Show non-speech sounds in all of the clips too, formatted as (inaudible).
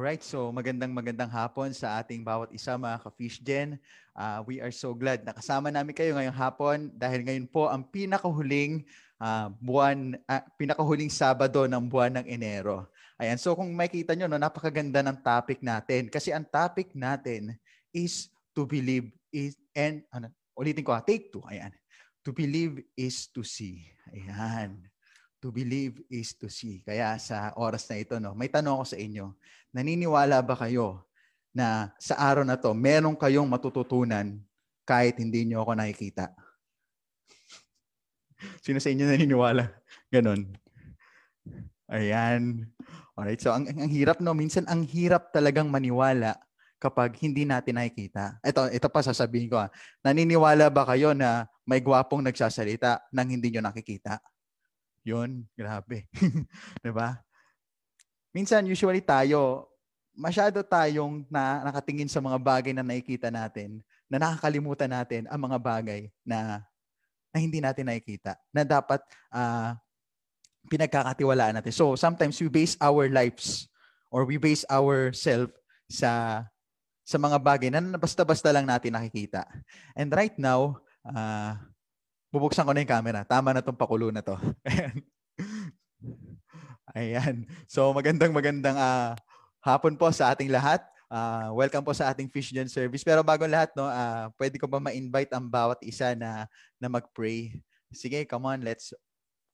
Alright, so magandang magandang hapon sa ating bawat isa mga ka-Fish Gen. Uh, we are so glad na kasama namin kayo ngayong hapon dahil ngayon po ang pinakahuling uh, buwan, uh, pinakahuling Sabado ng buwan ng Enero. Ayan, so kung makita nyo, no, napakaganda ng topic natin kasi ang topic natin is to believe is and ano, ulitin ko, take two. Ayan. To believe is to see. Ayan. To believe is to see. Kaya sa oras na ito, no, may tanong ako sa inyo. Naniniwala ba kayo na sa araw na to, meron kayong matututunan kahit hindi nyo ako nakikita? (laughs) Sino sa inyo naniniwala? Ganon. Ayan. Alright, so ang, ang hirap no, minsan ang hirap talagang maniwala kapag hindi natin nakikita. Ito, ito pa sasabihin ko. Ha. Naniniwala ba kayo na may gwapong nagsasalita nang hindi nyo nakikita? Yun, grabe. (laughs) 'Di ba? Minsan usually tayo masyado tayong na nakatingin sa mga bagay na nakikita natin na nakakalimutan natin ang mga bagay na na hindi natin nakikita na dapat uh, pinagkakatiwalaan natin. So sometimes we base our lives or we base ourselves sa sa mga bagay na basta-basta lang natin nakikita. And right now, uh, Bubuksan ko na yung camera. Tama na tong pakulo na to. (laughs) Ayan. So magandang magandang uh, hapon po sa ating lahat. Uh, welcome po sa ating Fish Gen service. Pero bago lahat, no, uh, pwede ko ba ma-invite ang bawat isa na, na mag-pray? Sige, come on, let's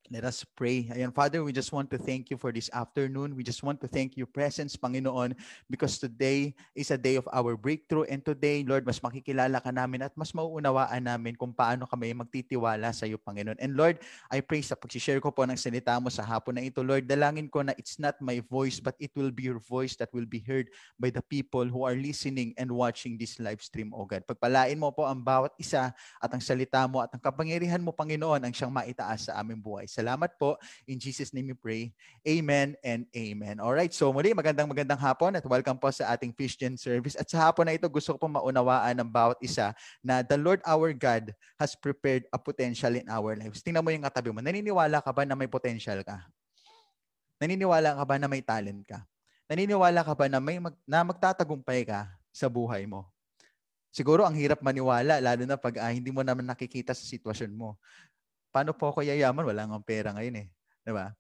Let us pray. Ayan, Father, we just want to thank you for this afternoon. We just want to thank you, presence, Panginoon, because today is a day of our breakthrough. And today, Lord, mas makikilala ka namin at mas mauunawaan namin kung paano kami magtitiwala sa iyo, Panginoon. And Lord, I pray sa pag-share ko po ng salita mo sa hapon na ito, Lord, dalangin ko na it's not my voice, but it will be your voice that will be heard by the people who are listening and watching this live stream, O God. Pagpalain mo po ang bawat isa at ang salita mo at ang kapangyarihan mo, Panginoon, ang siyang maitaas sa aming buhay. Salamat po. In Jesus' name we pray. Amen and amen. All right. So muli, magandang magandang hapon at welcome po sa ating Christian service. At sa hapon na ito, gusto ko po maunawaan ng bawat isa na the Lord our God has prepared a potential in our lives. Tingnan mo yung katabi mo. Naniniwala ka ba na may potential ka? Naniniwala ka ba na may talent ka? Naniniwala ka ba na may mag, na magtatagumpay ka sa buhay mo? Siguro ang hirap maniwala lalo na pag ah, hindi mo naman nakikita sa sitwasyon mo paano po ako yayaman? Wala nga pera ngayon eh. Di ba?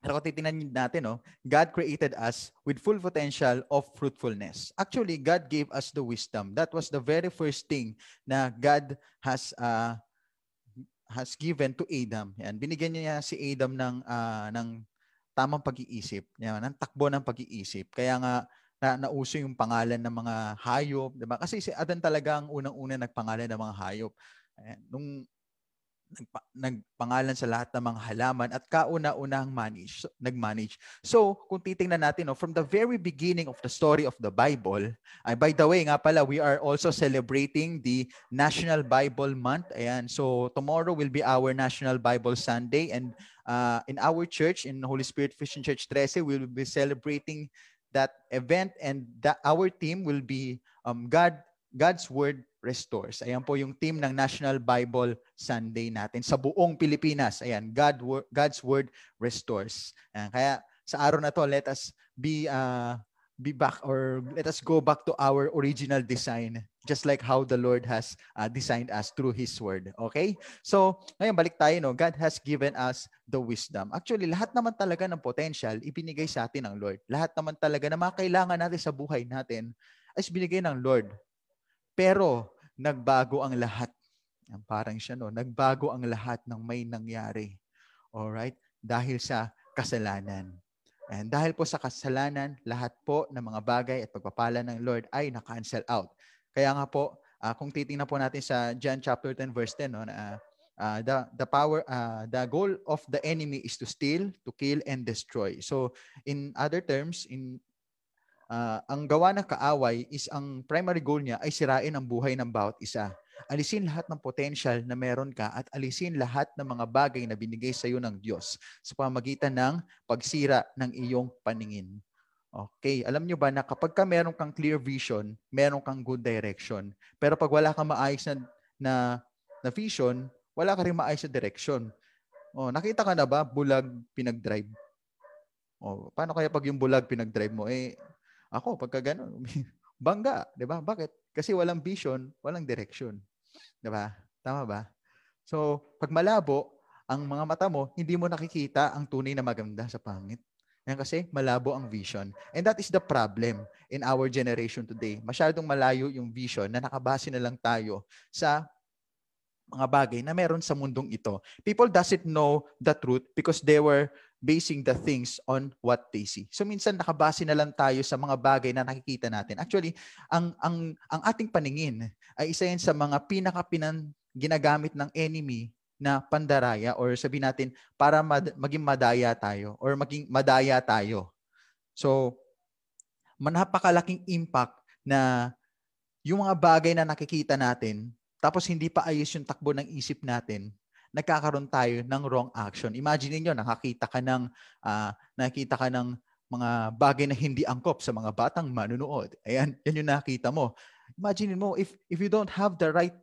Pero kung titingnan natin, no, God created us with full potential of fruitfulness. Actually, God gave us the wisdom. That was the very first thing na God has uh, has given to Adam. Yan, binigyan niya si Adam ng uh, ng tamang pag-iisip, yan, ng takbo ng pag-iisip. Kaya nga na nauso yung pangalan ng mga hayop, 'di ba? Kasi si Adan talaga ang unang-una nagpangalan ng mga hayop. Ayan, nung nagpa, nagpangalan sa lahat ng mga halaman at kauna-unahang manage, nag-manage. So, kung titingnan natin, no, from the very beginning of the story of the Bible, ay by the way nga pala, we are also celebrating the National Bible Month. Ayan, so tomorrow will be our National Bible Sunday and uh, in our church, in Holy Spirit Christian Church 13, we will be celebrating that event and that our team will be um, God God's Word Restores. Ayan po yung team ng National Bible Sunday natin sa buong Pilipinas. Ayan, God, God's Word Restores. Ayan, kaya sa araw na to, let us be uh, be back or let us go back to our original design just like how the Lord has uh, designed us through His Word. Okay? So, ngayon balik tayo, no? God has given us the wisdom. Actually, lahat naman talaga ng potential ibinigay sa atin ng Lord. Lahat naman talaga na mga kailangan natin sa buhay natin ay binigay ng Lord. Pero nagbago ang lahat. Parang siya no, nagbago ang lahat ng may nangyari. All right? Dahil sa kasalanan. And dahil po sa kasalanan, lahat po ng mga bagay at pagpapala ng Lord ay na-cancel out. Kaya nga po, uh, kung titingnan po natin sa John chapter 10 verse 10 no, na uh, the the power uh, the goal of the enemy is to steal, to kill and destroy. So in other terms, in uh, ang gawa ng kaaway is ang primary goal niya ay sirain ang buhay ng bawat isa. Alisin lahat ng potential na meron ka at alisin lahat ng mga bagay na binigay sa iyo ng Diyos sa pamagitan ng pagsira ng iyong paningin. Okay, alam nyo ba na kapag ka meron kang clear vision, meron kang good direction. Pero pag wala kang maayos na, na, na vision, wala ka rin maayos na direction. Oh, nakita ka na ba bulag pinag-drive? Oh, paano kaya pag yung bulag pinag-drive mo? Eh, Ako, pagka gano'n, (laughs) bangga, di ba? Bakit? Kasi walang vision, walang direction. Di ba? Tama ba? So, pag malabo, ang mga mata mo, hindi mo nakikita ang tunay na maganda sa pangit. Yan kasi malabo ang vision. And that is the problem in our generation today. Masyadong malayo yung vision na nakabase na lang tayo sa mga bagay na meron sa mundong ito. People doesn't know the truth because they were basing the things on what they see. So minsan nakabase na lang tayo sa mga bagay na nakikita natin. Actually, ang ang ang ating paningin ay isa yan sa mga pinakapinan ginagamit ng enemy na pandaraya or sabi natin para mad- maging madaya tayo or maging madaya tayo. So, manapakalaking impact na yung mga bagay na nakikita natin tapos hindi pa ayos yung takbo ng isip natin, nagkakaroon tayo ng wrong action. Imagine niyo nakakita ka ng uh, nakita ka ng mga bagay na hindi angkop sa mga batang manunood. Ayan, yan yung nakita mo. Imagine mo if if you don't have the right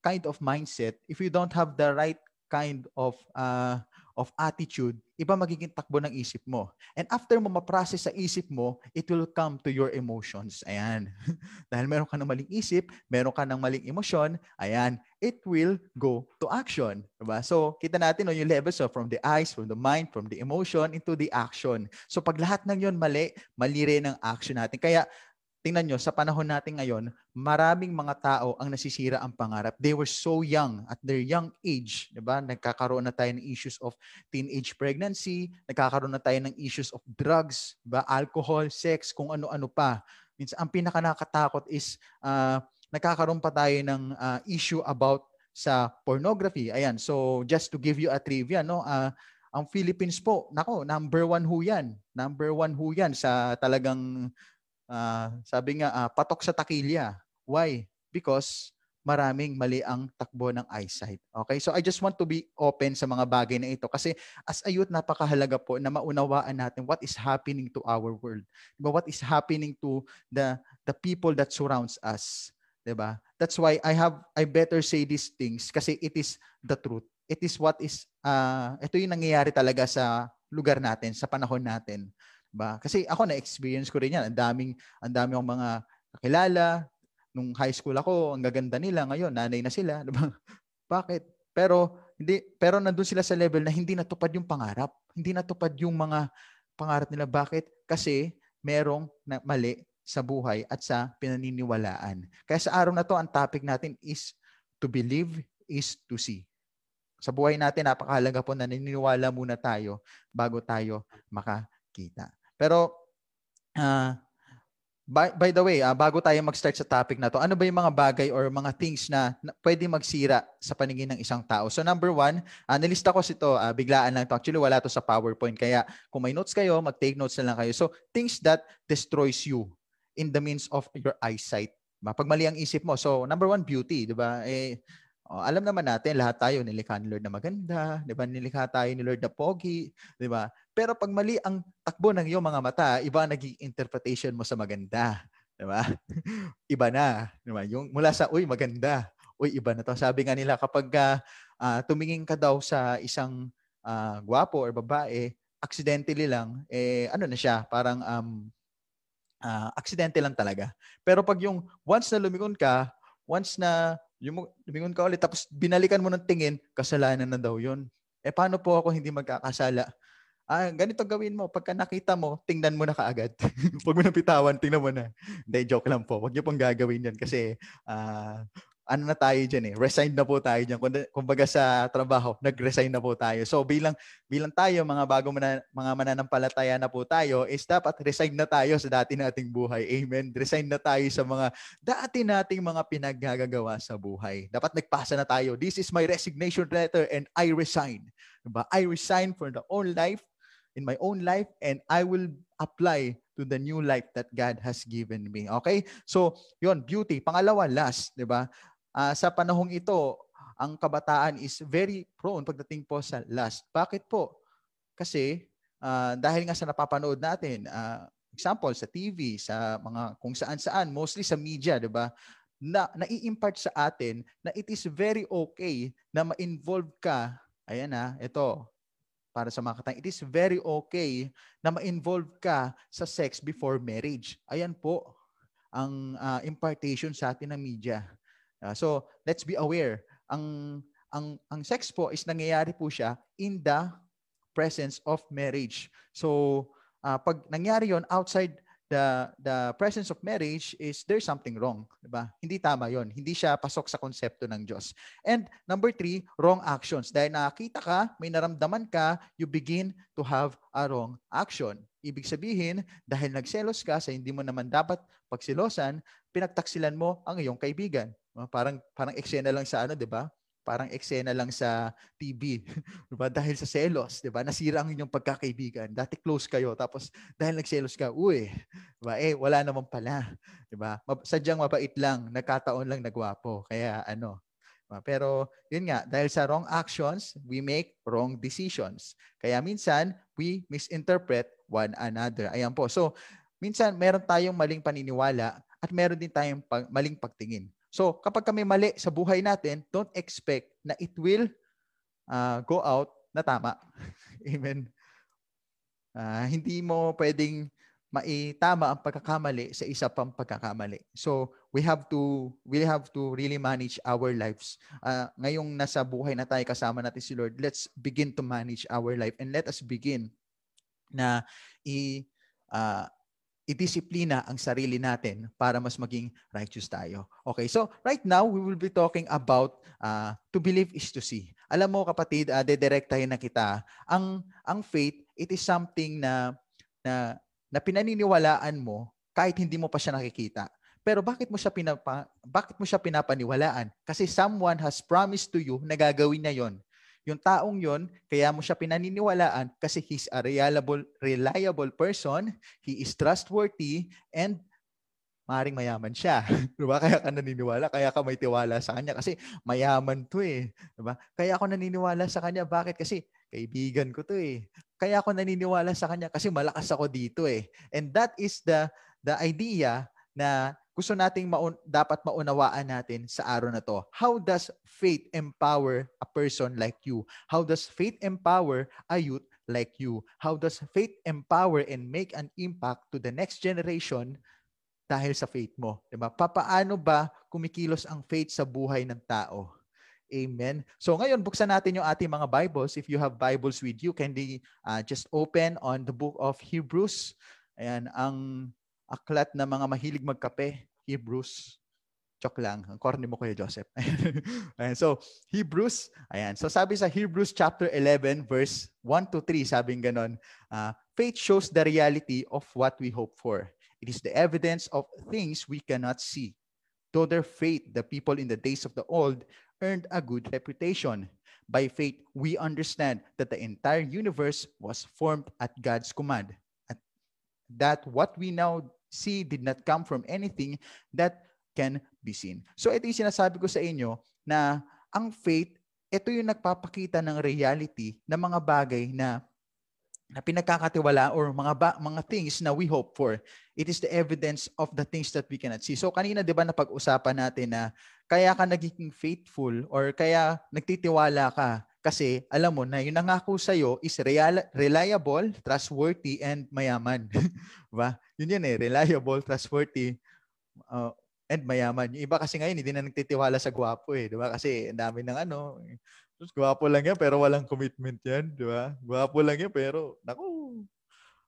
kind of mindset, if you don't have the right kind of uh, of attitude, iba magiging takbo ng isip mo. And after mo ma-process sa isip mo, it will come to your emotions. Ayan. (laughs) Dahil meron ka ng maling isip, meron ka ng maling emosyon, ayan, it will go to action. Diba? So, kita natin no, yung levels so from the eyes, from the mind, from the emotion, into the action. So, pag lahat ng yun mali, mali rin ang action natin. Kaya, tingnan nyo, sa panahon natin ngayon, maraming mga tao ang nasisira ang pangarap. They were so young at their young age, ba? Nagkakaroon na tayo ng issues of teenage pregnancy, nagkakaroon na tayo ng issues of drugs, ba, alcohol, sex, kung ano-ano pa. Minsan ang pinaka nakakatakot is uh, nagkakaroon pa tayo ng uh, issue about sa pornography. Ayan, so just to give you a trivia, no, uh, ang Philippines po, nako, number one ho yan. Number one ho yan sa talagang uh, sabi nga, uh, patok sa takilya. Why? Because maraming mali ang takbo ng eyesight. Okay? So I just want to be open sa mga bagay na ito kasi as a youth, napakahalaga po na maunawaan natin what is happening to our world. Diba? What is happening to the the people that surrounds us. 'Di ba? That's why I have I better say these things kasi it is the truth. It is what is uh, ito yung nangyayari talaga sa lugar natin, sa panahon natin. Ba? Kasi ako na-experience ko rin yan. Ang daming ang daming akong mga kakilala nung high school ako, ang gaganda nila ngayon, nanay na sila, 'di ba? (laughs) Bakit? Pero hindi pero nandoon sila sa level na hindi natupad yung pangarap. Hindi natupad yung mga pangarap nila. Bakit? Kasi merong na mali sa buhay at sa pinaniniwalaan. Kaya sa araw na to, ang topic natin is to believe is to see. Sa buhay natin, napakahalaga po na naniniwala muna tayo bago tayo makakita. Pero, uh, by, by the way, uh, bago tayo mag-start sa topic na to, ano ba yung mga bagay or mga things na, na pwede magsira sa paningin ng isang tao? So number one, uh, nilista ko ito, uh, biglaan lang to. Actually, wala to sa PowerPoint. Kaya kung may notes kayo, mag-take notes na lang kayo. So things that destroys you in the means of your eyesight. Pag mali ang isip mo. So number one, beauty. Di ba? Eh, Oh, alam naman natin, lahat tayo nilikha ni Lord na maganda, 'di ba? Nilikha tayo ni Lord na pogi, 'di ba? Pero pag mali ang takbo ng iyong mga mata, iba naging interpretation mo sa maganda, 'di ba? (laughs) iba na, 'di ba? Yung mula sa uy, maganda. Uy, iba na 'to. Sabi nga nila kapag uh, tumingin ka daw sa isang uh, gwapo or babae, accidentally lang, eh ano na siya, parang um uh, aksidente lang talaga. Pero pag yung once na lumingon ka, once na yung lumingon ka ulit, tapos binalikan mo ng tingin, kasalanan na daw yun. Eh, paano po ako hindi magkakasala? Ah, ganito gawin mo. Pagka nakita mo, tingnan mo na kaagad. (laughs) Huwag mo na pitawan, tingnan mo na. Hindi, joke lang po. Huwag niyo pong gagawin yan kasi uh, ano na tayo dyan eh, resign na po tayo dyan. Kumbaga sa trabaho, nag-resign na po tayo. So bilang bilang tayo, mga bago mana, mga mananampalataya na po tayo, is dapat resign na tayo sa dati nating buhay. Amen. Resign na tayo sa mga dati nating mga pinaggagawa sa buhay. Dapat nagpasa na tayo. This is my resignation letter and I resign. Diba? I resign for the own life, in my own life, and I will apply to the new life that God has given me. Okay? So, yon beauty. Pangalawa, last, 'di ba? Uh, sa panahong ito, ang kabataan is very prone pagdating po sa lust. Bakit po? Kasi uh, dahil nga sa napapanood natin, uh, example sa TV, sa mga kung saan-saan, mostly sa media, 'di ba? Na nai-impart sa atin na it is very okay na ma-involve ka. Ayan na, ito. para sa mga katang, it is very okay na ma-involve ka sa sex before marriage. Ayan po ang uh, impartation sa atin ng media. Uh, so, let's be aware. Ang ang ang sex po is nangyayari po siya in the presence of marriage. So, uh, pag nangyari 'yon outside the the presence of marriage is there's something wrong, 'di ba? Hindi tama 'yon. Hindi siya pasok sa konsepto ng Diyos. And number three, wrong actions. Dahil nakakita ka, may naramdaman ka, you begin to have a wrong action. Ibig sabihin, dahil nagselos ka sa hindi mo naman dapat pagsilosan, pinagtaksilan mo ang iyong kaibigan. Parang parang eksena lang sa ano, 'di ba? parang eksena lang sa TV. (laughs) diba? Dahil sa selos, diba? Nasira ang inyong pagkakaibigan. Dati close kayo, tapos dahil nagselos ka, uy, diba? eh, wala naman pala. Diba? Sadyang mabait lang, nagkataon lang nagwapo. Kaya ano, pero yun nga, dahil sa wrong actions, we make wrong decisions. Kaya minsan, we misinterpret one another. Ayan po. So, minsan meron tayong maling paniniwala at meron din tayong pag- maling pagtingin. So kapag kami mali sa buhay natin, don't expect na it will uh, go out na tama. (laughs) Amen. Uh, hindi mo pwedeng maitama ang pagkakamali sa isa pang pagkakamali. So we have to we have to really manage our lives. Uh, ngayong nasa buhay na tayo kasama natin si Lord, let's begin to manage our life and let us begin na i uh, idisiplina ang sarili natin para mas maging righteous tayo. Okay, so right now, we will be talking about uh, to believe is to see. Alam mo kapatid, uh, dedirektahin na kita. Ang, ang faith, it is something na, na, na pinaniniwalaan mo kahit hindi mo pa siya nakikita. Pero bakit mo siya pinapa, bakit mo siya pinapaniwalaan? Kasi someone has promised to you na gagawin niya 'yon. Yung taong yon, kaya mo siya pinaniniwalaan kasi he's a reliable, reliable person, he is trustworthy, and maring mayaman siya. (laughs) diba? Kaya ka naniniwala, kaya ka may tiwala sa kanya kasi mayaman to eh. Diba? Kaya ako naniniwala sa kanya. Bakit? Kasi kaibigan ko to eh. Kaya ako naniniwala sa kanya kasi malakas ako dito eh. And that is the the idea na gusto nating maun- dapat maunawaan natin sa araw na to. How does faith empower a person like you? How does faith empower a youth like you? How does faith empower and make an impact to the next generation dahil sa faith mo? Diba? Papaano ba kumikilos ang faith sa buhay ng tao? Amen. So ngayon, buksan natin yung ating mga Bibles. If you have Bibles with you, can they uh, just open on the book of Hebrews. Ayan, ang aklat na mga mahilig magkape, Hebrews. Chok lang. Ang corny mo Kuya Joseph. (laughs) ayan. So, Hebrews. Ayan. So, sabi sa Hebrews chapter 11, verse 1 to 3, sabing ganon, uh, faith shows the reality of what we hope for. It is the evidence of things we cannot see. Though their faith, the people in the days of the old earned a good reputation. By faith, we understand that the entire universe was formed at God's command that what we now see did not come from anything that can be seen. So ito yung sinasabi ko sa inyo na ang faith, ito yung nagpapakita ng reality ng mga bagay na na pinagkakatiwala or mga ba, mga things na we hope for. It is the evidence of the things that we cannot see. So kanina 'di ba napag-usapan natin na kaya ka naging faithful or kaya nagtitiwala ka kasi alam mo na yung nangako sa iyo is real, reliable, trustworthy, and mayaman. (laughs) ba? Yun yun eh, reliable, trustworthy, uh, and mayaman. Yung iba kasi ngayon, hindi na nagtitiwala sa gwapo eh. Di ba? Kasi ang dami ng ano, Tapos gwapo lang yan pero walang commitment yan. Di ba? Gwapo lang yan pero, naku,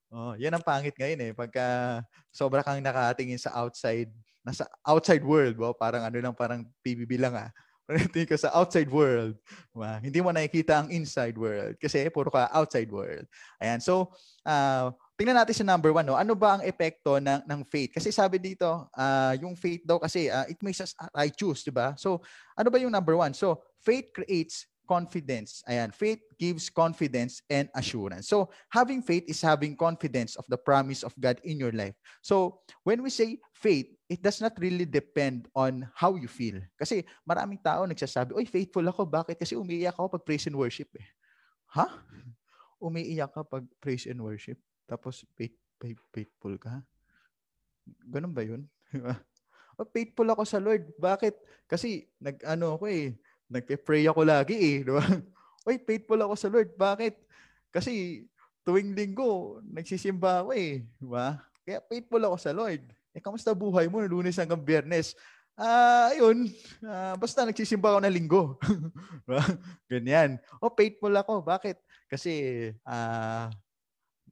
oh, yan ang pangit ngayon eh. Pagka sobra kang nakatingin sa outside, nasa outside world, ba? parang ano lang, parang PBB lang ah Pagdating ka sa outside world, diba? hindi mo nakikita ang inside world kasi puro ka outside world. Ayan. So, uh, tingnan natin sa number one. No? Ano ba ang epekto ng, ng faith? Kasi sabi dito, uh, yung faith daw kasi, uh, it makes us righteous, di ba? So, ano ba yung number one? So, faith creates confidence. Ayan, faith gives confidence and assurance. So, having faith is having confidence of the promise of God in your life. So, when we say faith, it does not really depend on how you feel. Kasi maraming tao nagsasabi, "Oy, faithful ako. Bakit? Kasi umiiyak ako pag praise and worship." Eh. Ha? Umiiyak ka pag praise and worship? Tapos faith, faith, faithful ka? Ganun ba 'yun? (laughs) oh, faithful ako sa Lord. Bakit? Kasi nag-ano ako eh, Nagpe-pray ako lagi eh, di ba? (laughs) Oy, faithful ako sa Lord. Bakit? Kasi tuwing linggo, nagsisimba ako eh. Diba? Kaya faithful ako sa Lord. Eh, kamusta buhay mo? Lunes hanggang biyernes. Ah, uh, ayun. Uh, basta nagsisimba ako ng linggo. (laughs) Ganyan. Oh, faithful ako. Bakit? Kasi ah uh,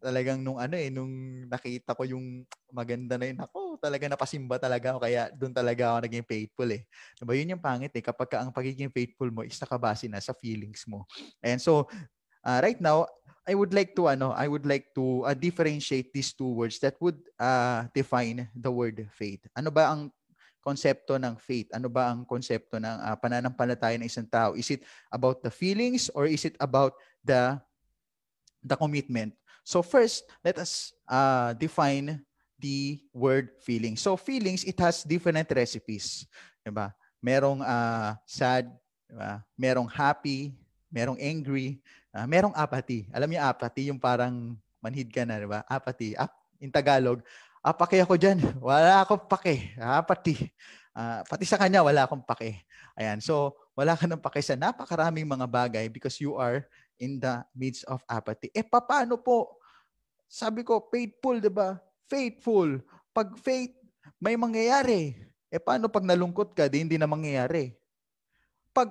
talagang nung ano eh, nung nakita ko yung maganda na yun, ako talaga napasimba talaga ako. Kaya doon talaga ako naging faithful eh. Diba? Yun yung pangit eh. Kapag ka ang pagiging faithful mo is nakabase na sa feelings mo. And so, uh, right now, I would like to ano, I would like to uh, differentiate these two words that would uh, define the word faith. Ano ba ang konsepto ng faith? Ano ba ang konsepto ng uh, pananampalataya ng isang tao? Is it about the feelings or is it about the the commitment? So first, let us uh, define the word feelings. So feelings, it has different recipes. Diba? Merong uh, sad, diba? merong happy, merong angry, uh, merong apathy. Alam niyo apathy, yung parang manhid ka na, di ba? Apathy. Ap- in Tagalog, apake ako dyan. (laughs) Wala akong pake. Apathy. Uh, pati sa kanya, wala akong pake. Ayan. So, wala ka ng pake sa napakaraming mga bagay because you are in the midst of apathy. Eh, paano po? Sabi ko, faithful, di ba? Faithful. Pag faith, may mangyayari. Eh, paano pag nalungkot ka, di hindi na mangyayari? Pag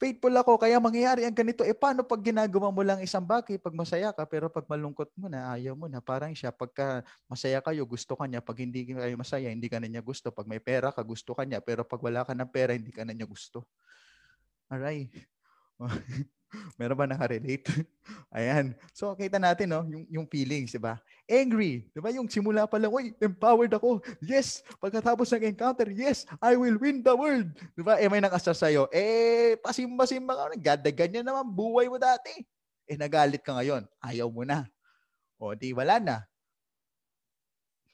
faithful ako, kaya mangyayari ang ganito. Eh paano pag ginagawa mo lang isang bagay, pag masaya ka, pero pag malungkot mo na, ayaw mo na. Parang siya, pagka masaya kayo, gusto ka niya. Pag hindi kayo masaya, hindi ka na niya gusto. Pag may pera ka, gusto ka niya. Pero pag wala ka ng pera, hindi ka na niya gusto. Alright. (laughs) (laughs) Meron ba nakarelate? (laughs) Ayan. So, kita natin, no, yung, yung feelings, di ba? Angry, di ba? Yung simula pa lang, uy, empowered ako. Yes. Pagkatapos ng encounter, yes, I will win the world. Di ba? Eh, may nakasa sa'yo. Eh, pasimba-simba ka. Gadagan naman buhay mo dati. Eh, nagalit ka ngayon. Ayaw mo na. O, di, wala na.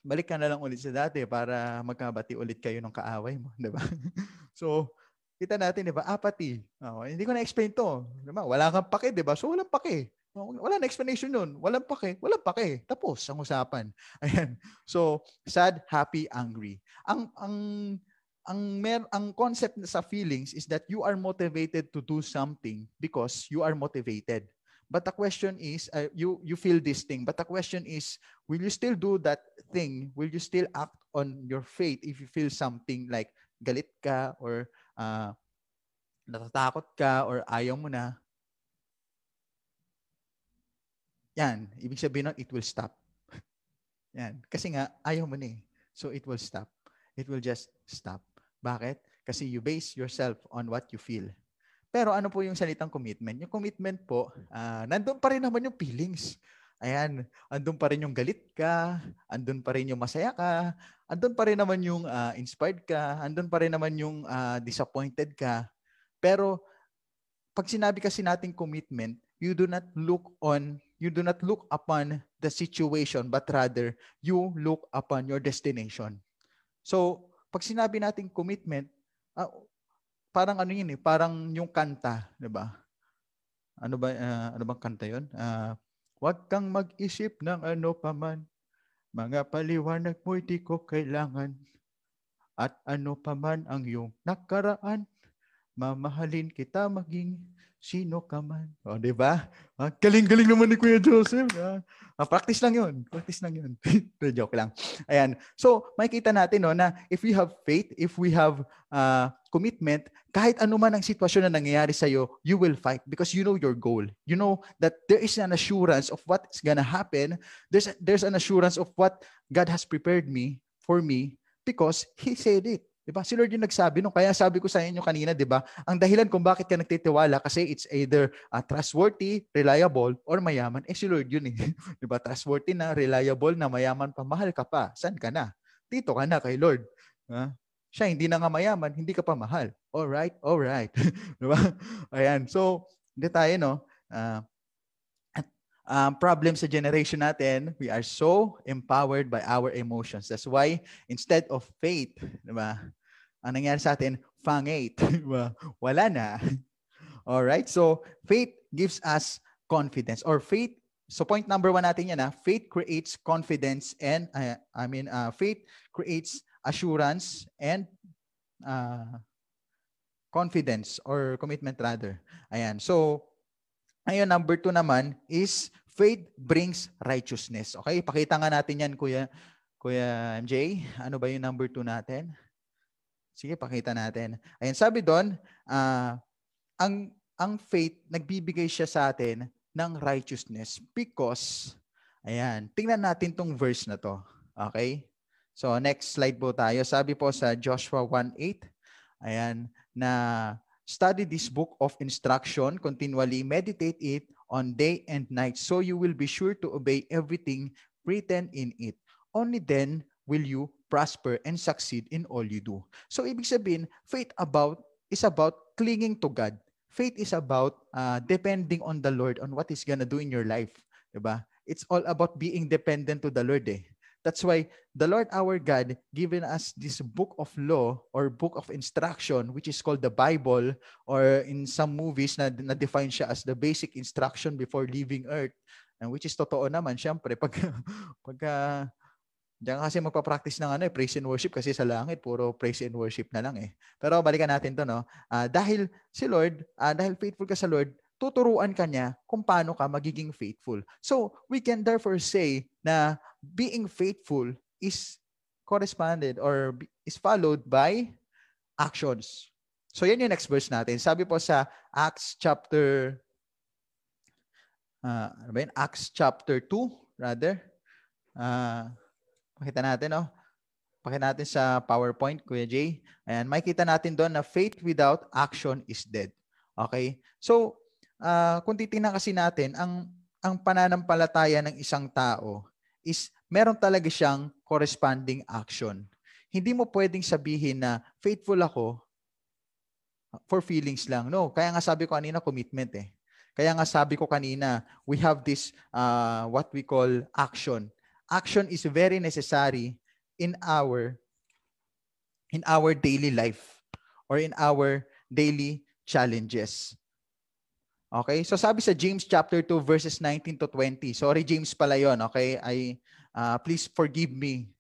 Balik ka na lang ulit sa dati para magkabati ulit kayo ng kaaway mo. Di ba? (laughs) so, Kita natin, di ba? Apathy. Oh, hindi ko na-explain to. Di ba? Wala kang pake, di ba? So, walang pake. Wala na explanation nun. Walang pake. Walang pake. Tapos ang usapan. (laughs) Ayan. So, sad, happy, angry. Ang, ang, ang, mer ang concept sa feelings is that you are motivated to do something because you are motivated. But the question is, uh, you you feel this thing. But the question is, will you still do that thing? Will you still act on your faith if you feel something like galit ka or uh, natatakot ka or ayaw mo na, yan, ibig sabihin nun, it will stop. (laughs) yan. Kasi nga, ayaw mo na eh. So it will stop. It will just stop. Bakit? Kasi you base yourself on what you feel. Pero ano po yung salitang commitment? Yung commitment po, uh, nandun pa rin naman yung feelings. Ayan, andun pa rin yung galit ka, andun pa rin yung masaya ka, andun pa rin naman yung uh, inspired ka, andun pa rin naman yung uh, disappointed ka. Pero pag sinabi kasi nating commitment, you do not look on, you do not look upon the situation, but rather you look upon your destination. So, pag sinabi nating commitment, uh, parang ano yun eh, parang yung kanta, 'di ba? Ano ba uh, ano bang kanta 'yon? Uh, Huwag kang mag-isip ng ano paman. Mga paliwanag mo'y di ko kailangan. At ano paman ang iyong nakaraan. Mamahalin kita maging sino ka man. O, di ba? Ah, galing-galing naman ni Kuya Joseph. Ah, ah, practice lang yun. Practice lang yun. (laughs) joke lang. Ayan. So, makikita natin no, na if we have faith, if we have uh, commitment, kahit ano man ang sitwasyon na nangyayari sa iyo, you will fight because you know your goal. You know that there is an assurance of what's gonna happen. There's, there's an assurance of what God has prepared me for me because He said it. 'Di ba? Si Lord yung nagsabi nung kaya sabi ko sa inyo kanina, 'di ba? Ang dahilan kung bakit ka nagtitiwala kasi it's either uh, trustworthy, reliable or mayaman. Eh si Lord yun eh. (laughs) 'Di ba? Trustworthy na, reliable na, mayaman pa, mahal ka pa. San ka na? Dito ka na kay Lord. Ha? Siya hindi na nga mayaman, hindi ka pa mahal. All right, all right. (laughs) 'Di ba? Ayan. So, hindi tayo no. Uh, um, problem sa generation natin, we are so empowered by our emotions. That's why instead of faith, di ba? Ang nangyari sa atin, fangate. (laughs) Diba? Wala na. (laughs) All right? So, faith gives us confidence or faith So point number one natin yan, ha? faith creates confidence and, uh, I mean, uh, faith creates assurance and uh, confidence or commitment rather. Ayan. So, ayun, number two naman is Faith brings righteousness. Okay? Pakita nga natin yan, Kuya, Kuya MJ. Ano ba yung number two natin? Sige, pakita natin. Ayan, sabi doon, uh, ang, ang faith, nagbibigay siya sa atin ng righteousness because, ayan, tingnan natin tong verse na to. Okay? So, next slide po tayo. Sabi po sa Joshua 1.8, ayan, na study this book of instruction, continually meditate it on day and night, so you will be sure to obey everything written in it. Only then will you prosper and succeed in all you do. So, ibig sabihin, faith about is about clinging to God. Faith is about uh, depending on the Lord on what He's gonna do in your life. Diba? It's all about being dependent to the Lord eh. That's why the Lord our God given us this book of law or book of instruction which is called the Bible or in some movies na, na define siya as the basic instruction before leaving earth and which is totoo naman syempre pag (laughs) pagka Diyan kasi magpa-practice ng ano eh, praise and worship kasi sa langit puro praise and worship na lang eh. Pero balikan natin 'to no. Uh, dahil si Lord, uh, dahil faithful ka sa Lord, tuturuan ka niya kung paano ka magiging faithful. So, we can therefore say na being faithful is corresponded or is followed by actions. So, yan yung next verse natin. Sabi po sa Acts chapter uh, ano ba yun? Acts chapter 2, rather. Uh, pakita natin, no? Pakita natin sa PowerPoint, Kuya Jay. Ayan, makikita natin doon na faith without action is dead. Okay? So, uh, kung titingnan kasi natin, ang, ang pananampalataya ng isang tao is meron talaga siyang corresponding action. Hindi mo pwedeng sabihin na faithful ako for feelings lang. No, kaya nga sabi ko kanina commitment eh. Kaya nga sabi ko kanina, we have this uh, what we call action. Action is very necessary in our in our daily life or in our daily challenges. Okay? So sabi sa James chapter 2 verses 19 to 20. Sorry James pala 'yon, okay? I uh, please forgive me.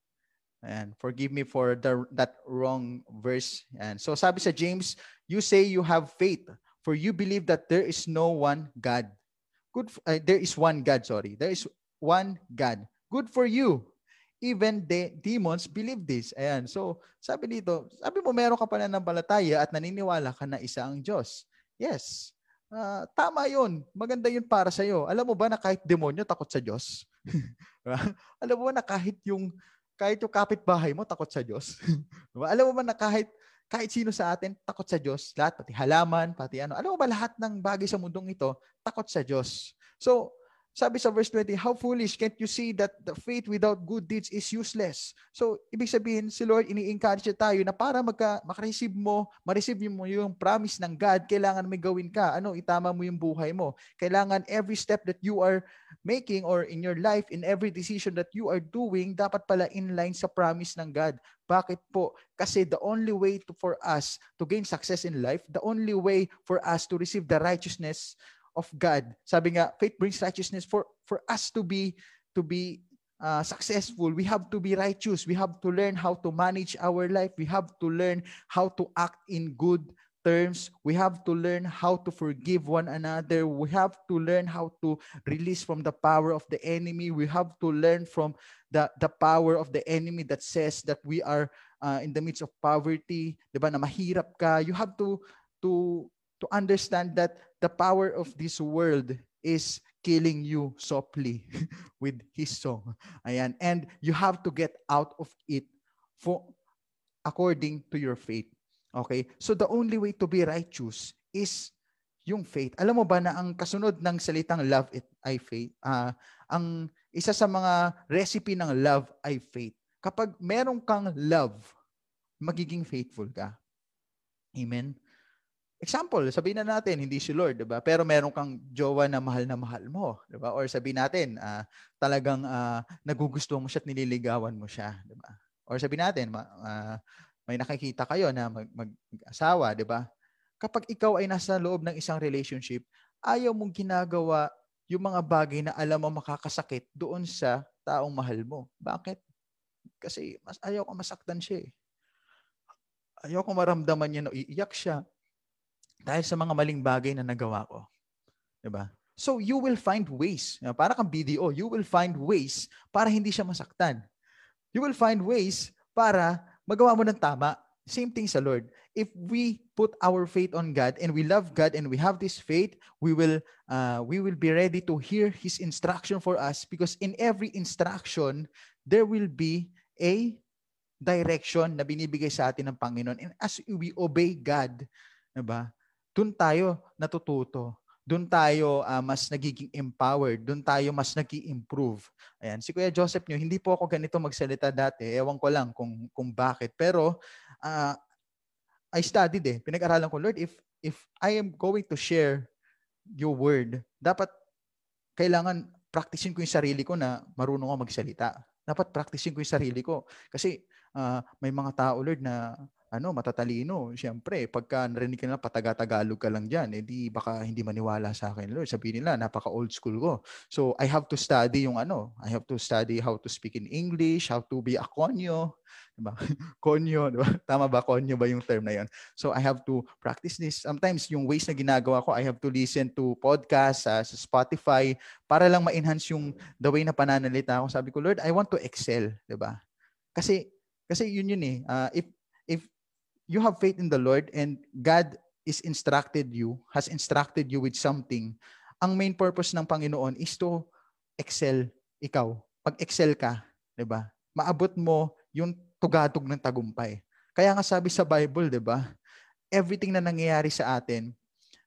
And forgive me for the that wrong verse. And so sabi sa James, you say you have faith, for you believe that there is no one God. Good uh, there is one God, sorry. There is one God. Good for you. Even the demons believe this. Ayan. So, sabi dito, sabi mo meron ka pa na ng balataya at naniniwala ka na isa ang Diyos. Yes. Uh, tama yun. Maganda yun para sa iyo. Alam mo ba na kahit demonyo takot sa Diyos? (laughs) Alam mo ba na kahit yung kahit yung kapitbahay mo takot sa Diyos? (laughs) Alam mo ba na kahit kahit sino sa atin takot sa Diyos, lahat pati halaman, pati ano. Alam mo ba lahat ng bagay sa mundong ito takot sa Diyos? So, sabi sa verse 20, how foolish can't you see that the faith without good deeds is useless? So, ibig sabihin, si Lord, ini-encourage tayo na para magka, makareceive mo, ma-receive mo yung promise ng God, kailangan may gawin ka. Ano, itama mo yung buhay mo. Kailangan every step that you are making or in your life, in every decision that you are doing, dapat pala in line sa promise ng God. Bakit po? Kasi the only way to, for us to gain success in life, the only way for us to receive the righteousness of God. Sabi nga, faith brings righteousness for for us to be to be uh, successful, we have to be righteous. We have to learn how to manage our life. We have to learn how to act in good terms. We have to learn how to forgive one another. We have to learn how to release from the power of the enemy. We have to learn from the, the power of the enemy that says that we are uh, in the midst of poverty, ba? Na mahirap ka. You have to to to understand that the power of this world is killing you softly (laughs) with his song. Ayan. And you have to get out of it for according to your faith. Okay? So the only way to be righteous is yung faith. Alam mo ba na ang kasunod ng salitang love it ay faith? Uh, ang isa sa mga recipe ng love ay faith. Kapag meron kang love, magiging faithful ka. Amen? Example, sabihin na natin, hindi si Lord, 'di ba? Pero meron kang jowa na mahal na mahal mo, 'di ba? Or sabihin natin, uh, talagang uh, nagugustuhan mo siya at nililigawan mo siya, 'di ba? Or sabihin natin, uh, may nakikita kayo na mag- mag-asawa, 'di ba? Kapag ikaw ay nasa loob ng isang relationship, ayaw mong ginagawa yung mga bagay na alam mo makakasakit doon sa taong mahal mo. Bakit? Kasi mas ayaw ko masaktan siya eh. Ayaw ko maramdaman niya na iiyak siya dahil sa mga maling bagay na nagawa ko. 'Di ba? So you will find ways. Para kang BDO, you will find ways para hindi siya masaktan. You will find ways para magawa mo ng tama. Same thing sa Lord. If we put our faith on God and we love God and we have this faith, we will uh, we will be ready to hear His instruction for us because in every instruction there will be a direction na binibigay sa atin ng Panginoon. And as we obey God, diba, dun tayo natututo. Doon tayo uh, mas nagiging empowered. Doon tayo mas nag improve Ayan. Si Kuya Joseph nyo, hindi po ako ganito magsalita dati. Ewan ko lang kung, kung bakit. Pero, uh, I studied eh. Pinag-aralan ko, Lord, if, if I am going to share your word, dapat kailangan practicein ko yung sarili ko na marunong ako magsalita. Dapat practicein ko yung sarili ko. Kasi uh, may mga tao, Lord, na ano, matatalino. Siyempre, pagka narinig ka na pataga-tagalog ka lang dyan, edi eh, baka hindi maniwala sa akin, Lord. Sabihin nila, napaka old school ko. So, I have to study yung ano, I have to study how to speak in English, how to be a konyo. Diba? konyo, (laughs) diba? Tama ba? Konyo ba yung term na yon? So, I have to practice this. Sometimes, yung ways na ginagawa ko, I have to listen to podcasts uh, sa Spotify para lang ma-enhance yung the way na pananalita ko. Sabi ko, Lord, I want to excel. Diba? Kasi kasi yun yun eh. Uh, if if you have faith in the Lord and God is instructed you, has instructed you with something, ang main purpose ng Panginoon is to excel ikaw. Pag excel ka, 'di ba? Maabot mo yung tugatog ng tagumpay. Kaya nga sabi sa Bible, 'di ba? Everything na nangyayari sa atin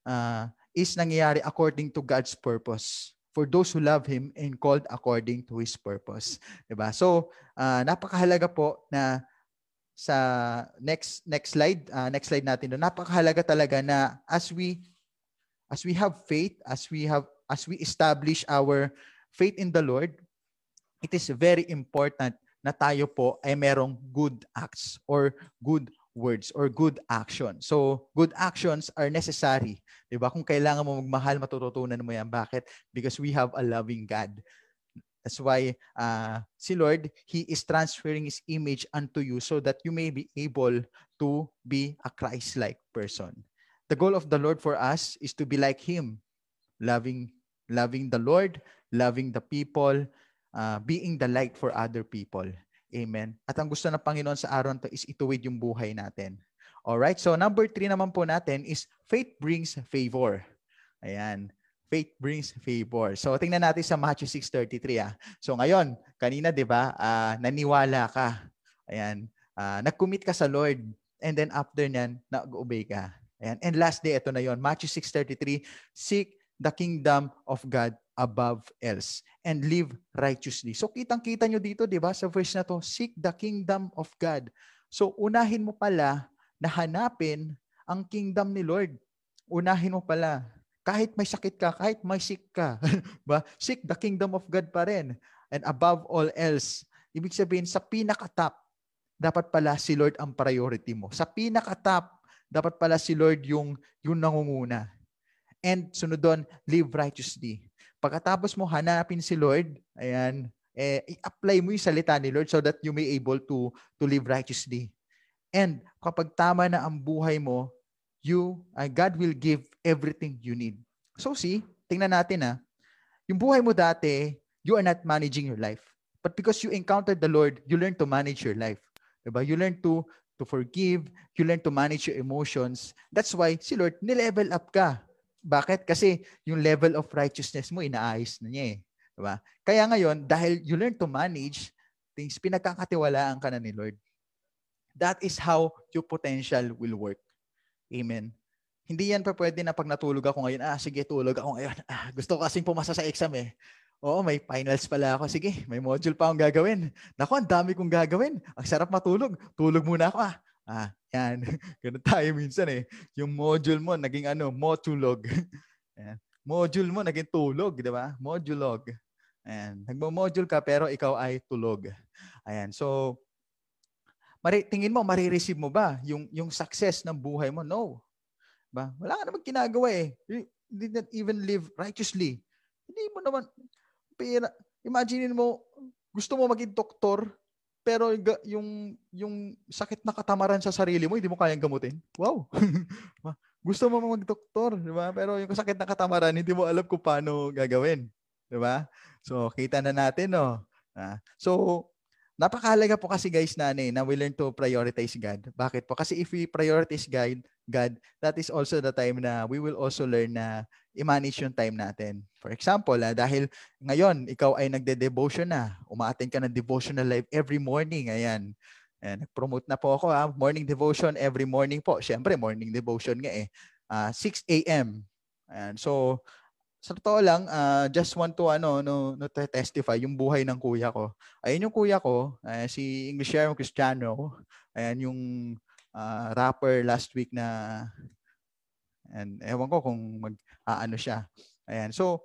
uh, is nangyayari according to God's purpose for those who love Him and called according to His purpose. Diba? So, uh, napakahalaga po na sa next next slide, uh, next slide natin doon. Napakahalaga talaga na as we as we have faith, as we have as we establish our faith in the Lord, it is very important na tayo po ay merong good acts or good words or good action. So, good actions are necessary. 'Di ba? Kung kailangan mo magmahal, matututunan mo 'yan. Bakit? Because we have a loving God. That's why uh, si Lord, He is transferring His image unto you so that you may be able to be a Christ-like person. The goal of the Lord for us is to be like Him, loving, loving the Lord, loving the people, uh, being the light for other people. Amen. At ang gusto ng Panginoon sa araw to is ituwid yung buhay natin. Alright, so number three naman po natin is faith brings favor. Ayan. Faith brings favor. So tingnan natin sa Matthew 6.33 ah. So ngayon, kanina 'di ba, uh, naniwala ka. Ayan, uh, nag-commit ka sa Lord and then after niyan, nag-obey ka. Ayan. And last day ito na 'yon, Matthew 6.33, seek the kingdom of God above else and live righteously. So kitang-kita nyo dito, 'di ba, sa verse na to, seek the kingdom of God. So unahin mo pala na hanapin ang kingdom ni Lord. Unahin mo pala. Kahit may sakit ka, kahit may sick ka, (laughs) ba? Seek the kingdom of God pa rin. And above all else, ibig sabihin sa pinaka-top, dapat pala si Lord ang priority mo. Sa pinaka-top, dapat pala si Lord yung yung nangunguna. And sunod doon, live righteously. Pagkatapos mo hanapin si Lord, ayan, eh, i-apply mo yung salita ni Lord so that you may able to to live righteously. And kapag tama na ang buhay mo, you uh, God will give everything you need. So see, tingnan natin ah. Yung buhay mo dati, you are not managing your life. But because you encountered the Lord, you learn to manage your life. Diba? You learn to to forgive, you learn to manage your emotions. That's why si Lord, ni-level up ka. Bakit? Kasi yung level of righteousness mo, inaayos na niya eh. Diba? Kaya ngayon, dahil you learn to manage things, pinagkakatiwalaan ka na ni Lord. That is how your potential will work. Amen. Hindi yan pa pwede na pag natulog ako ngayon, ah, sige, tulog ako ngayon. (laughs) Ah, gusto ko kasing pumasa sa exam eh. Oo, may finals pala ako. Sige, may module pa akong gagawin. Naku, ang dami kong gagawin. Ang sarap matulog. Tulog muna ako ah. Ah, yan. (laughs) Ganun tayo minsan eh. Yung module mo, naging ano, motulog. (laughs) Ayan. Module mo, naging tulog, di ba? Modulog. Ayan. Nagmo-module ka, pero ikaw ay tulog. Ayan. So, mari, tingin mo, marireceive mo ba yung, yung success ng buhay mo? No. Ba? Wala ka naman ginagawa eh. You did not even live righteously. Hindi mo naman, pera, imagine mo, gusto mo maging doktor, pero yung yung sakit na katamaran sa sarili mo, hindi mo kayang gamutin. Wow. (laughs) gusto mo magdoktor, di ba? Pero yung sakit ng katamaran, hindi mo alam kung paano gagawin. Di ba? So, kita na natin, no? Ah, so, napakahalaga po kasi guys na, eh, na we learn to prioritize God. Bakit po? Kasi if we prioritize God, God, that is also the time na we will also learn na i-manage yung time natin. For example, ah, dahil ngayon, ikaw ay nagde-devotion na, umaattend ka ng devotional life every morning, ayan. Ayan, nag-promote na po ako. Ah, morning devotion every morning po. Siyempre, morning devotion nga eh. Uh, 6 a.m. Ayan. So, sa totoo lang, uh, just want to ano no, no testify yung buhay ng kuya ko. Ayun yung kuya ko, uh, si English Sharon Cristiano. Ayan yung uh, rapper last week na and ewan ko kung mag aano uh, siya. Ayan. So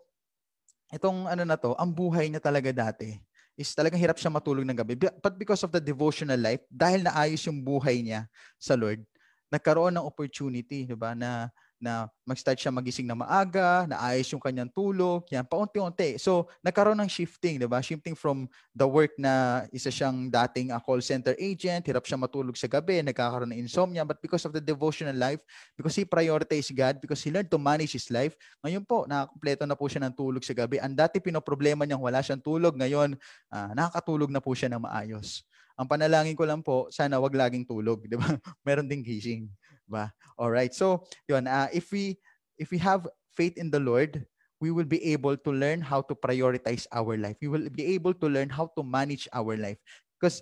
itong ano na to, ang buhay niya talaga dati is talagang hirap siya matulog ng gabi. But because of the devotional life, dahil naayos yung buhay niya sa Lord, nagkaroon ng opportunity, 'di ba, na na mag-start siya magising na maaga, naayos yung kanyang tulog, yan, paunti-unti. So, nagkaroon ng shifting, di ba? Shifting from the work na isa siyang dating uh, call center agent, hirap siya matulog sa gabi, nagkakaroon ng insomnia, but because of the devotional life, because he prioritized God, because he learned to manage his life, ngayon po, nakakompleto na po siya ng tulog sa gabi. Ang dati pinoproblema niyang wala siyang tulog, ngayon, uh, nakakatulog na po siya ng maayos. Ang panalangin ko lang po, sana wag laging tulog, di ba? (laughs) Meron ding gising ba? All right. So, yun, uh, if we if we have faith in the Lord, we will be able to learn how to prioritize our life. We will be able to learn how to manage our life. Because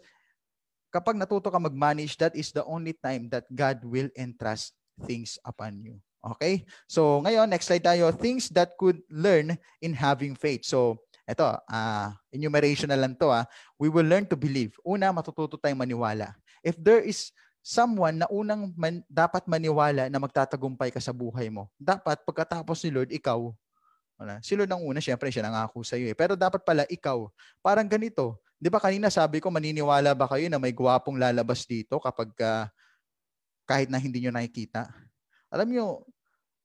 kapag natuto ka mag-manage, that is the only time that God will entrust things upon you. Okay? So, ngayon, next slide tayo. Things that could learn in having faith. So, ito, uh, enumeration na lang to. Uh, we will learn to believe. Una, matututo tayong maniwala. If there is someone na unang man, dapat maniwala na magtatagumpay ka sa buhay mo. Dapat pagkatapos ni Lord, ikaw. Wala. Si Lord ang una, syempre siya nangako sa iyo. Eh. Pero dapat pala ikaw. Parang ganito. Di ba kanina sabi ko, maniniwala ba kayo na may gwapong lalabas dito kapag uh, kahit na hindi nyo nakikita? Alam nyo,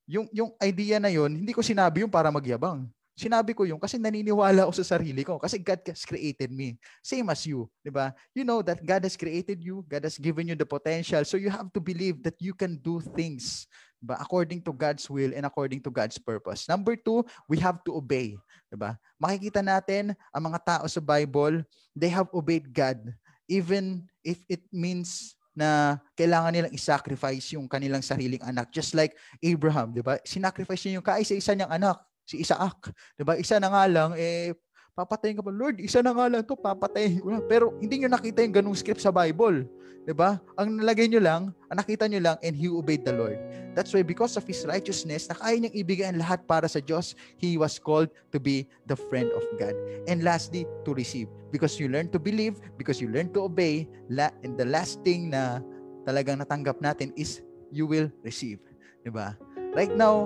yung, yung idea na yon hindi ko sinabi yung para magyabang. Sinabi ko yung kasi naniniwala ako sa sarili ko kasi God has created me. Same as you, 'di ba? You know that God has created you, God has given you the potential. So you have to believe that you can do things ba according to God's will and according to God's purpose. Number two, we have to obey, 'di ba? Makikita natin ang mga tao sa Bible, they have obeyed God even if it means na kailangan nilang i-sacrifice yung kanilang sariling anak. Just like Abraham, di ba? Sinacrifice niya yung kaisa-isa niyang anak si Isaac. 'Di ba? Isa na nga lang eh papatayin ka pa. Lord, isa na nga lang to, papatayin ko na. Pero hindi niyo nakita yung ganung script sa Bible. 'Di ba? Ang nalagay niyo lang, ang nakita niyo lang and he obeyed the Lord. That's why because of his righteousness, na kaya niyang ibigay ang lahat para sa Diyos, he was called to be the friend of God. And lastly, to receive. Because you learn to believe, because you learn to obey, and the last thing na talagang natanggap natin is you will receive. 'Di ba? Right now,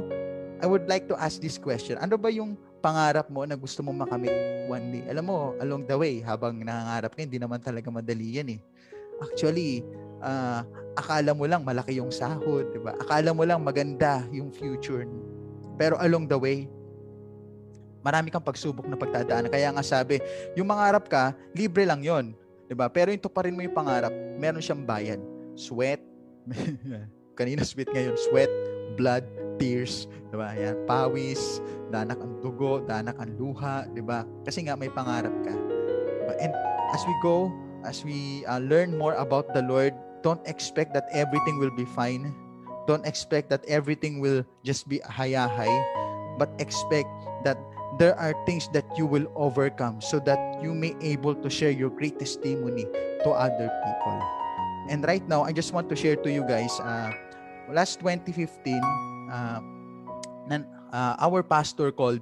I would like to ask this question. Ano ba yung pangarap mo na gusto mo makamit one day? Alam mo, along the way, habang nangangarap ka, hindi naman talaga madali yan eh. Actually, uh, akala mo lang malaki yung sahod, di ba? Akala mo lang maganda yung future. Pero along the way, marami kang pagsubok na pagtadaan. Kaya nga sabi, yung mangarap ka, libre lang yon, di ba? Pero ito pa rin mo yung pangarap, meron siyang bayad. Sweat, (laughs) kanina sweat ngayon, sweat, blood, tears, 'di ba? Yan, pawis, danak ang dugo, danak ang luha, 'di ba? Kasi nga may pangarap ka. Diba? And as we go, as we uh, learn more about the Lord, don't expect that everything will be fine. Don't expect that everything will just be hayahay, but expect that there are things that you will overcome so that you may able to share your great testimony to other people. And right now, I just want to share to you guys, uh, last 2015, uh, nan, uh, our pastor called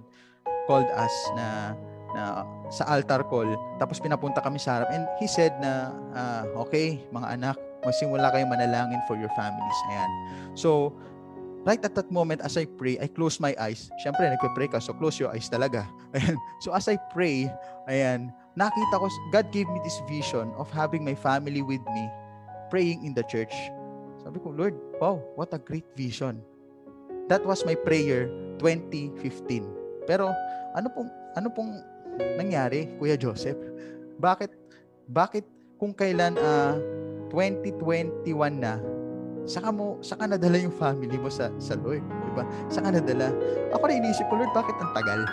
called us na na sa altar call. Tapos pinapunta kami sa harap. And he said na uh, okay mga anak magsimula kayo manalangin for your families. Ayan. So right at that moment as I pray I close my eyes. Syempre nagpe-pray ka so close your eyes talaga. (laughs) Ayan. So as I pray ayan nakita ko God gave me this vision of having my family with me praying in the church. Sabi ko Lord wow what a great vision That was my prayer 2015. Pero ano pong ano pong nangyari, Kuya Joseph? Bakit bakit kung kailan uh, ah, 2021 na saka mo, saka nadala yung family mo sa, sa Lord. Di ba? Saka nadala. Ako na inisip ko, Lord, bakit ang tagal?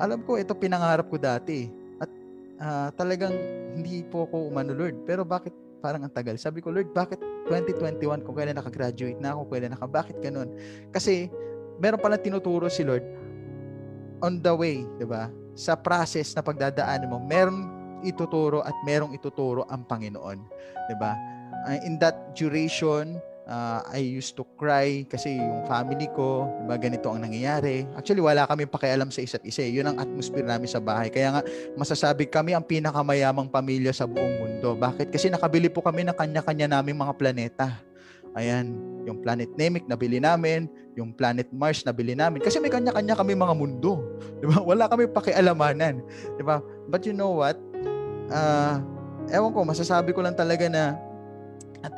Alam ko, ito pinangarap ko dati. At uh, talagang hindi po ako umano, Lord. Pero bakit parang ang tagal? Sabi ko, Lord, bakit 2021 kung kailan nakagraduate na ako, kailan naka, bakit ganun? Kasi, meron pala tinuturo si Lord on the way, di ba? Sa process na pagdadaanan mo, meron ituturo at merong ituturo ang Panginoon. 'Di ba? Uh, in that duration, uh, I used to cry kasi yung family ko, diba, ganito ang nangyayari. Actually, wala kami pakialam sa isa't isa. Yun ang atmosphere namin sa bahay. Kaya nga, masasabi kami ang pinakamayamang pamilya sa buong mundo. Bakit? Kasi nakabili po kami ng kanya-kanya naming mga planeta. Ayan, yung planet Namek nabili namin, yung planet Mars nabili namin. Kasi may kanya-kanya kami mga mundo. Di ba? Wala kami pakialamanan. Di ba? But you know what? uh, ewan ko, masasabi ko lang talaga na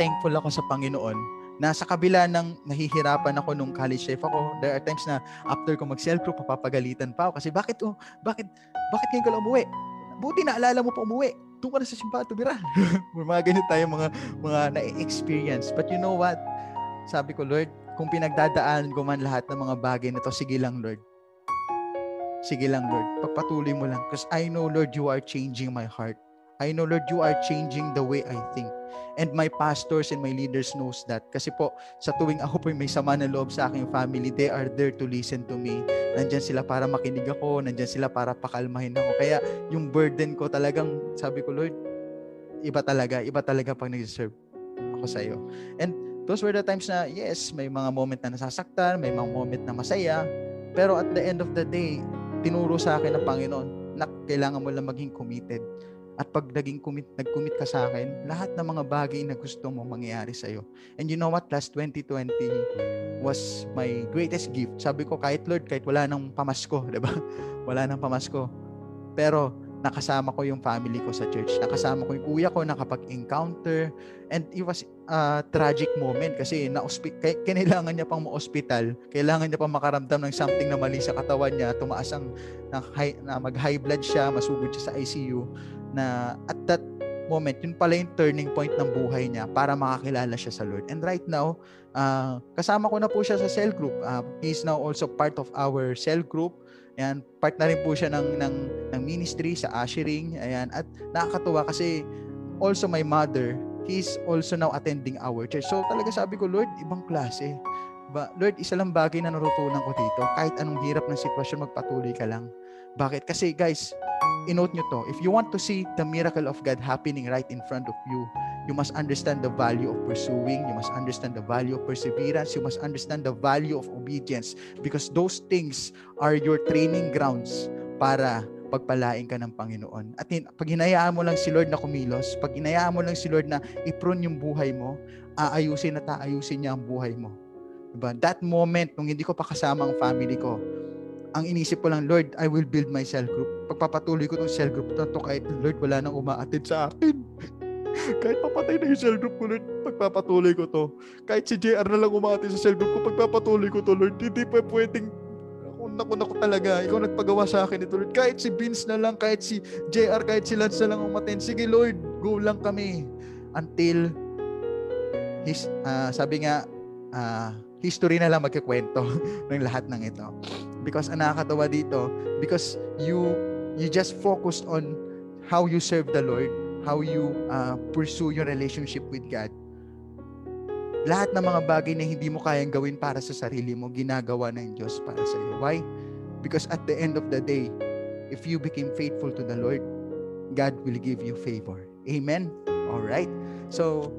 thankful ako sa Panginoon na sa kabila ng nahihirapan ako nung college life ako, there are times na after ko mag-cell group, papapagalitan pa ako kasi bakit oh, bakit, bakit ngayon ka lang umuwi? Buti na alala mo pa umuwi. Doon ka na sa simbahan tumira. (laughs) mga ganito tayo mga, mga na-experience. But you know what? Sabi ko, Lord, kung pinagdadaan ko man lahat ng mga bagay na to, sige lang, Lord Sige lang, Lord. Pagpatuloy mo lang. Because I know, Lord, you are changing my heart. I know, Lord, you are changing the way I think. And my pastors and my leaders knows that. Kasi po, sa tuwing ako po may sama na loob sa aking family, they are there to listen to me. Nandyan sila para makinig ako. Nandyan sila para pakalmahin ako. Kaya yung burden ko talagang, sabi ko, Lord, iba talaga. Iba talaga pag nag-serve ako sa iyo. And those were the times na, yes, may mga moment na nasasaktan, may mga moment na masaya. Pero at the end of the day, tinuro sa akin ng Panginoon na kailangan mo lang maging committed. At pag naging commit, nag-commit ka sa akin, lahat ng mga bagay na gusto mo mangyayari sa iyo. And you know what? Last 2020 was my greatest gift. Sabi ko, kahit Lord, kahit wala nang pamasko, (laughs) di ba? Wala nang pamasko. Pero nakasama ko yung family ko sa church. Nakasama ko yung kuya ko nakapag-encounter. And it was a tragic moment kasi na kailangan niya pang ma-hospital. Kailangan niya pang makaramdam ng something na mali sa katawan niya. Tumaas ang na, high, na mag-high blood siya, masugod siya sa ICU. Na at that moment, yun pala yung turning point ng buhay niya para makakilala siya sa Lord. And right now, uh, kasama ko na po siya sa cell group. Uh, he is now also part of our cell group Ayan, part na rin po siya ng, ng, ng ministry sa ushering. Ayan, at nakakatuwa kasi also my mother, he's also now attending our church. So talaga sabi ko, Lord, ibang klase. Ba, Lord, isa lang bagay na natutunan ko dito. Kahit anong hirap ng sitwasyon, magpatuloy ka lang. Bakit? Kasi guys, inote nyo to. If you want to see the miracle of God happening right in front of you, you must understand the value of pursuing, you must understand the value of perseverance, you must understand the value of obedience because those things are your training grounds para pagpalain ka ng Panginoon. At pag hinayaan mo lang si Lord na kumilos, pag hinayaan mo lang si Lord na iprune yung buhay mo, aayusin at aayusin niya ang buhay mo. Diba? That moment, nung hindi ko pa kasama ang family ko, ang inisip ko lang, Lord, I will build my cell group. Pagpapatuloy ko tong cell group na to kahit, Lord, wala nang umaatid sa akin. (laughs) Kahit papatay na yung cell group ko, Lord, pagpapatuloy ko to. Kahit si JR na lang umati sa cell group ko, pagpapatuloy ko to, Lord. Hindi pa pwedeng naku, naku talaga. Ikaw nagpagawa sa akin ito, Lord. Kahit si Vince na lang, kahit si JR, kahit si Lance na lang umatin. Sige, Lord, go lang kami. Until, his, uh, sabi nga, uh, history na lang magkikwento (laughs) ng lahat ng ito. Because ang nakakatawa dito, because you you just focus on how you serve the Lord how you uh, pursue your relationship with God. Lahat ng mga bagay na hindi mo kayang gawin para sa sarili mo, ginagawa ng Diyos para sa iyo. Why? Because at the end of the day, if you became faithful to the Lord, God will give you favor. Amen? All right. So,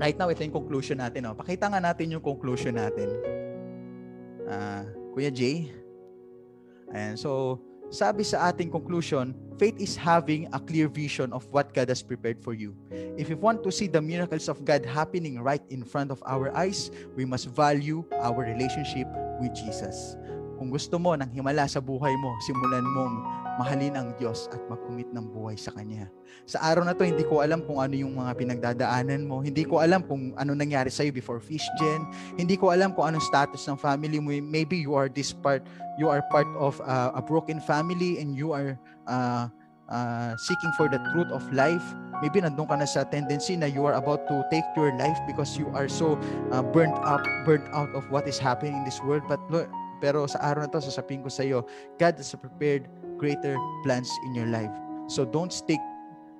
right now, ito yung conclusion natin. Oh. Pakita nga natin yung conclusion natin. Uh, Kuya Jay. And so, sabi sa ating conclusion, faith is having a clear vision of what God has prepared for you. If you want to see the miracles of God happening right in front of our eyes, we must value our relationship with Jesus. Kung gusto mo ng himala sa buhay mo, simulan mong mahalin ang Diyos at mag-commit ng buhay sa Kanya. Sa araw na to, hindi ko alam kung ano yung mga pinagdadaanan mo. Hindi ko alam kung ano nangyari sa'yo before Fish Gen. Hindi ko alam kung anong status ng family mo. Maybe you are this part, you are part of uh, a broken family and you are uh, uh, seeking for the truth of life. maybe nandun ka na sa tendency na you are about to take your life because you are so uh, burnt up, burnt out of what is happening in this world. But Lord, pero sa araw na to, sasabihin ko sa iyo, God has prepared greater plans in your life. So don't stick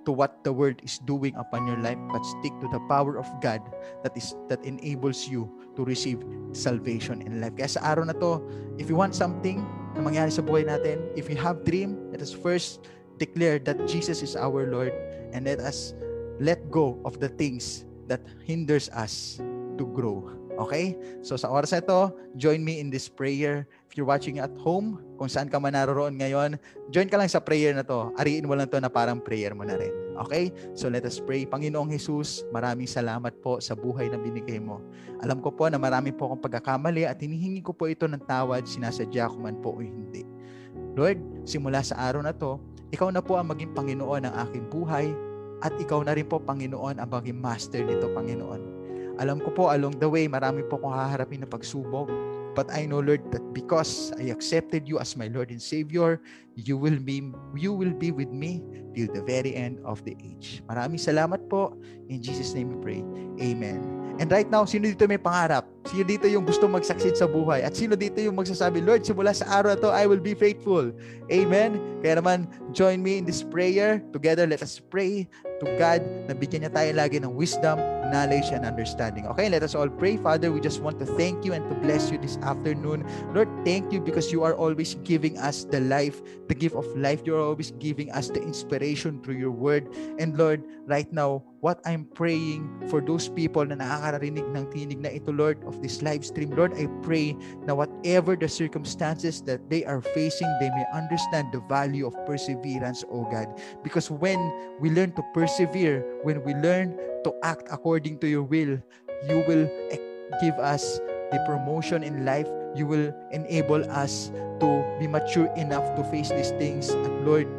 to what the word is doing upon your life but stick to the power of God that is that enables you to receive salvation in life. Kaya sa araw na to, if you want something na mangyari sa buhay natin, if you have dream, let us first declare that Jesus is our Lord and let us let go of the things that hinders us to grow. Okay? So sa oras ito, join me in this prayer. If you're watching at home, kung saan ka man naroon ngayon, join ka lang sa prayer na to. Ariin mo lang to na parang prayer mo na rin. Okay? So let us pray. Panginoong Jesus, maraming salamat po sa buhay na binigay mo. Alam ko po na marami po akong pagkakamali at hinihingi ko po ito ng tawad, sinasadya ko man po o hindi. Lord, simula sa araw na to, ikaw na po ang maging Panginoon ng aking buhay at ikaw na rin po, Panginoon, ang maging master nito, Panginoon. Alam ko po along the way, marami po akong haharapin na pagsubok. But I know, Lord, that because I accepted you as my Lord and Savior, you will be you will be with me till the very end of the age. Maraming salamat po. In Jesus' name we pray. Amen. And right now, sino dito may pangarap? Sino dito yung gusto mag-succeed sa buhay? At sino dito yung magsasabi, Lord, simula sa araw to, I will be faithful. Amen? Kaya naman, join me in this prayer. Together, let us pray to God na bigyan niya tayo lagi ng wisdom, knowledge, and understanding. Okay, let us all pray. Father, we just want to thank you and to bless you this afternoon. Lord, thank you because you are always giving us the life, the gift of life. You are always giving us the inspiration through your word. And Lord, right now, what I'm praying for those people na nakakarinig ng tinig na ito, Lord, of this live stream. Lord, I pray na whatever the circumstances that they are facing, they may understand the value of perseverance, O God. Because when we learn to persevere, when we learn to act according to your will, you will give us the promotion in life. You will enable us to be mature enough to face these things. At Lord,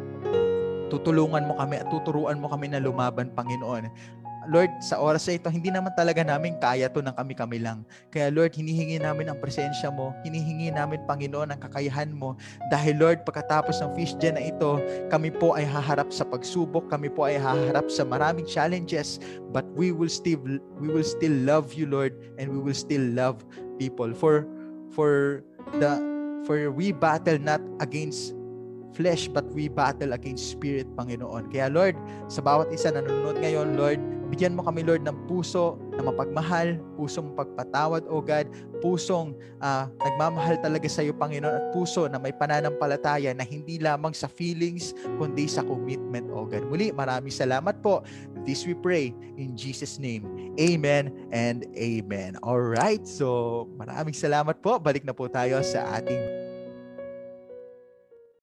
tutulungan mo kami at tuturuan mo kami na lumaban, Panginoon. Lord, sa oras na ito, hindi naman talaga namin kaya to ng kami-kami lang. Kaya Lord, hinihingi namin ang presensya mo. Hinihingi namin, Panginoon, ang kakayahan mo. Dahil Lord, pagkatapos ng fish gen na ito, kami po ay haharap sa pagsubok. Kami po ay haharap sa maraming challenges. But we will still, we will still love you, Lord. And we will still love people. For, for the, for we battle not against flesh but we battle against spirit, Panginoon. Kaya Lord, sa bawat isa na nanonood ngayon, Lord, bigyan mo kami, Lord, ng puso na mapagmahal, pusong pagpatawad, O God, pusong uh, nagmamahal talaga sa iyo, Panginoon, at puso na may pananampalataya na hindi lamang sa feelings, kundi sa commitment, O God. Muli, maraming salamat po. This we pray in Jesus' name. Amen and amen. All right. So, maraming salamat po. Balik na po tayo sa ating